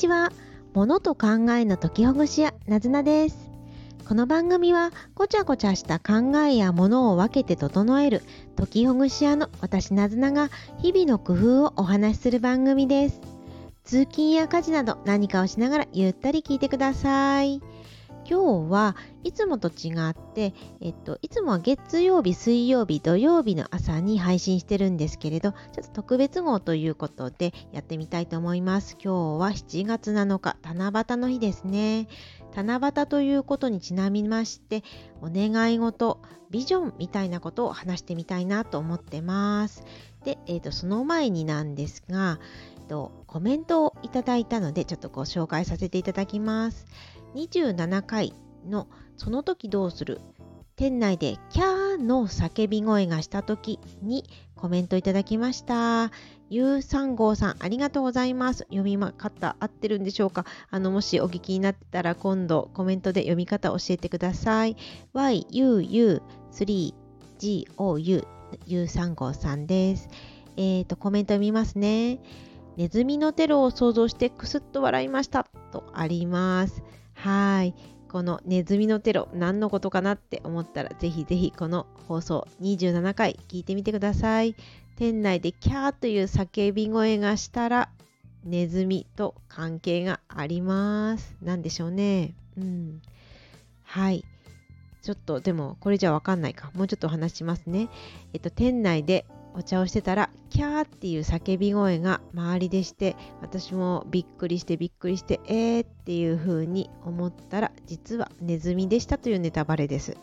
ちは。物と考えの解きほぐし屋、なずなです。この番組は、ごちゃごちゃした考えや物を分けて整える、解きほぐし屋の私なずなが、日々の工夫をお話しする番組です。通勤や家事など何かをしながらゆったり聞いてください。今日はいつもと違って、えっと、いつもは月曜日、水曜日、土曜日の朝に配信してるんですけれど、ちょっと特別号ということでやってみたいと思います。今日は7月7日、七夕の日ですね。七夕ということにちなみまして、お願い事、ビジョンみたいなことを話してみたいなと思ってます。で、えっと、その前になんですが、と、コメントをいただいたので、ちょっとご紹介させていただきます。27回のその時どうする？店内でキャーの叫び声がした時にコメントいただきました。ゆうさんごうさん、ありがとうございます。読み方合ってるんでしょうか？あの、もしお聞きになってたら今度コメントで読み方教えてください。y u u 3 g o u ゆうさんごうさんです。えっ、ー、と、コメント読みますね。ネズミのテロを想像してクスッと笑いました。とあります。はい。このネズミのテロ、何のことかなって思ったら、ぜひぜひこの放送27回聞いてみてください。店内でキャーという叫び声がしたら、ネズミと関係があります。何でしょうね。うん。はい。ちょっとでもこれじゃわかんないか。もうちょっとお話しますね。えっと、店内でお茶をしてたらキャーっていう叫び声が周りでして私もびっくりしてびっくりしてえーっていう風に思ったら実はネズミでしたというネタバレです。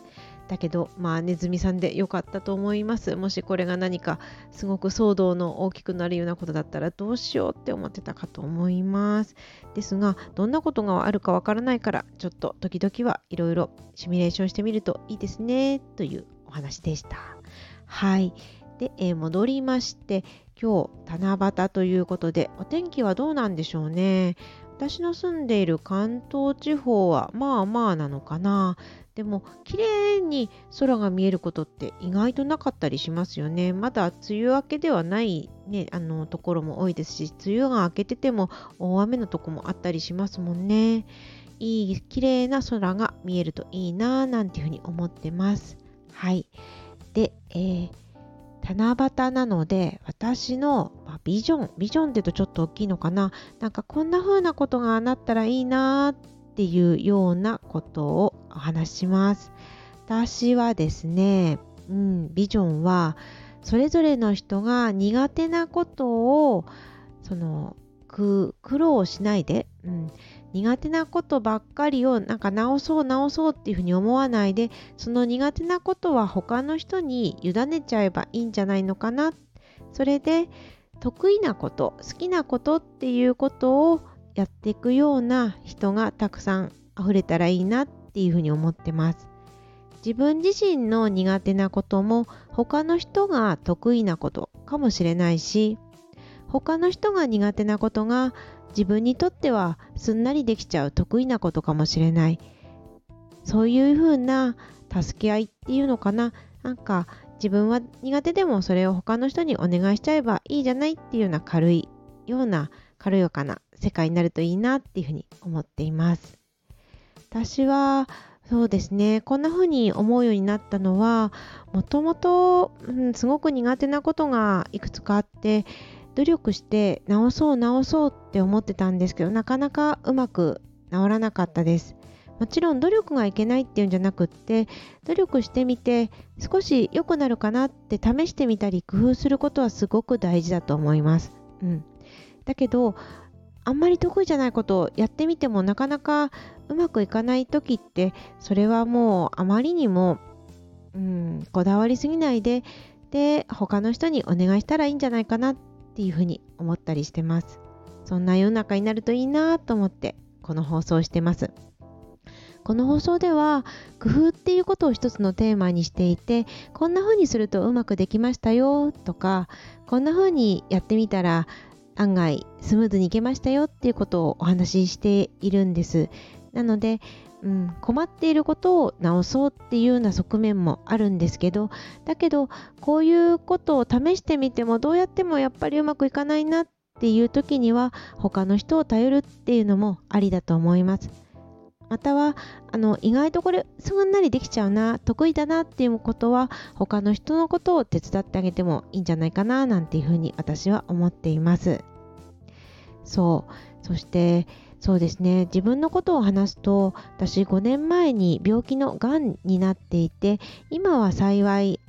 だけどまあネズミさんでよかったと思います。もしこれが何かすごく騒動の大きくなるようなことだったらどうしようって思ってたかと思います。ですがどんなことがあるかわからないからちょっと時々はいろいろシミュレーションしてみるといいですねというお話でした。はい。で、えー、戻りまして、今日七夕ということで、お天気はどうなんでしょうね。私の住んでいる関東地方はまあまあなのかな。でも綺麗に空が見えることって意外となかったりしますよね。まだ梅雨明けではない、ね、あのところも多いですし、梅雨が明けてても大雨のとこもあったりしますもんね。いい綺麗な空が見えるといいなぁなんていうふうに思ってます。はい。で、えー七夕なので私の、ビジョンビジョンって言うとちょっと大きいのかな。なんかこんな風なことがなったらいいなっていうようなことをお話します。私はですね、うん、ビジョンはそれぞれの人が苦手なことをその苦労しないで、うん、苦手なことばっかりをなんか直そう直そうっていうふうに思わないでその苦手なことは他の人に委ねちゃえばいいんじゃないのかな。それで得意なこと好きなことっていうことをやっていくような人がたくさん溢れたらいいなっていうふうに思ってます。自分自身の苦手なことも他の人が得意なことかもしれないし他の人が苦手なことが自分にとってはすんなりできちゃう得意なことかもしれない。そういうふうな助け合いっていうのかな。なんか自分は苦手でもそれを他の人にお願いしちゃえばいいじゃないっていうような軽いような軽やかな世界になるといいなっていうふうに思っています。私はそうですね。こんな風に思うようになったのはもともとすごく苦手なことがいくつかあって努力して直そう直そうって思ってたんですけどなかなかうまく治らなかったです。もちろん努力がいけないっていうんじゃなくって努力してみて少し良くなるかなって試してみたり工夫することはすごく大事だと思います、うん、だけどあんまり得意じゃないことをやってみてもなかなかうまくいかない時ってそれはもうあまりにも、うん、こだわりすぎないでで他の人にお願いしたらいいんじゃないかなっっていうふうに思ったりしてます。そんな世の中になるといいなと思ってこの放送してます。この放送では工夫っていうことを一つのテーマにしていてこんな風にするとうまくできましたよとかこんな風にやってみたら案外スムーズにいけましたよっていうことをお話ししているんです。なのでうん、困っていることを直そうっていうような側面もあるんですけどだけどこういうことを試してみてもどうやってもやっぱりうまくいかないなっていう時には他の人を頼るっていうのもありだと思います。またはあの意外とこれすんなりできちゃうな得意だなっていうことは他の人のことを手伝ってあげてもいいんじゃないかななんていうふうに私は思っています。そう。そしてそうですね。自分のことを話すと私5年前に病気のがんになっていて今は幸い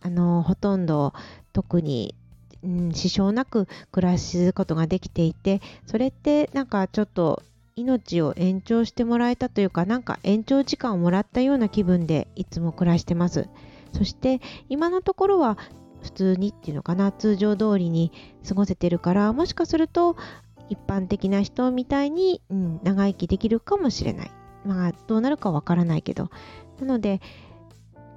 あのほとんど特にうん、支障なく暮らすことができていてそれってなんかちょっと命を延長してもらえたというかなんか延長時間をもらったような気分でいつも暮らしてます。そして今のところは普通にっていうのかな。通常通りに過ごせてるからもしかすると一般的な人みたいに、うん、長生きできるかもしれない。まあどうなるかわからないけど。なので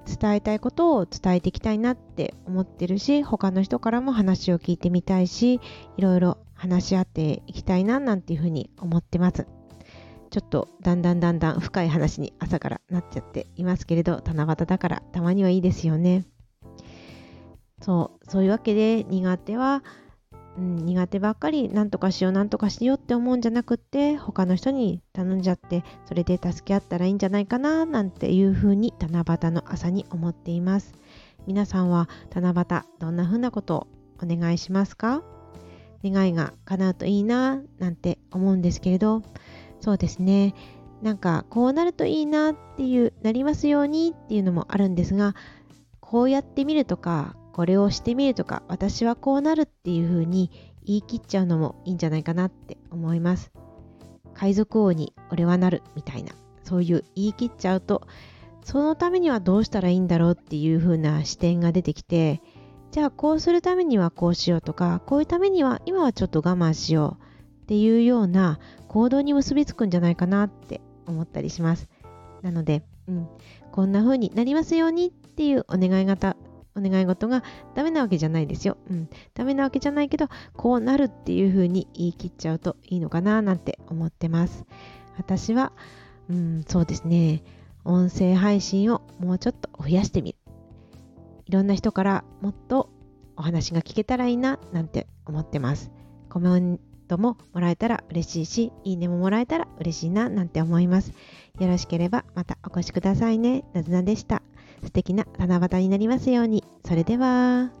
伝えたいことを伝えていきたいなって思ってるし他の人からも話を聞いてみたいしいろいろ話し合っていきたいななんていうふうに思ってます。ちょっとだんだんだんだん深い話に朝からなっちゃっていますけれど七夕だからたまにはいいですよね。そうそういうわけで苦手はうん、苦手ばっかりなんとかしようなんとかしようって思うんじゃなくって他の人に頼んじゃってそれで助け合ったらいいんじゃないかななんていうふうに七夕の朝に思っています。皆さんは七夕どんなふうなことをお願いしますか？願いが叶うといいななんて思うんですけれど。そうですね。なんかこうなるといいなっていうなりますようにっていうのもあるんですがこうやってみるとかこれをしてみるとか私はこうなるっていう風に言い切っちゃうのもいいんじゃないかなって思います。海賊王に俺はなるみたいなそういう言い切っちゃうとそのためにはどうしたらいいんだろうっていう風な視点が出てきてじゃあこうするためにはこうしようとかこういうためには今はちょっと我慢しようっていうような行動に結びつくんじゃないかなって思ったりします。なので、うん、こんな風になりますようにっていうお願い方お願い事がダメなわけじゃないですよ。うん。ダメなわけじゃないけど、こうなるっていう風に言い切っちゃうといいのかななんて思ってます。私は、うん、そうですね。音声配信をもうちょっと増やしてみる。いろんな人からもっとお話が聞けたらいいななんて思ってます。コメントももらえたら嬉しいし、いいねももらえたら嬉しいななんて思います。よろしければまたお越しくださいね。なずなでした。素敵な七夕になりますように。それでは。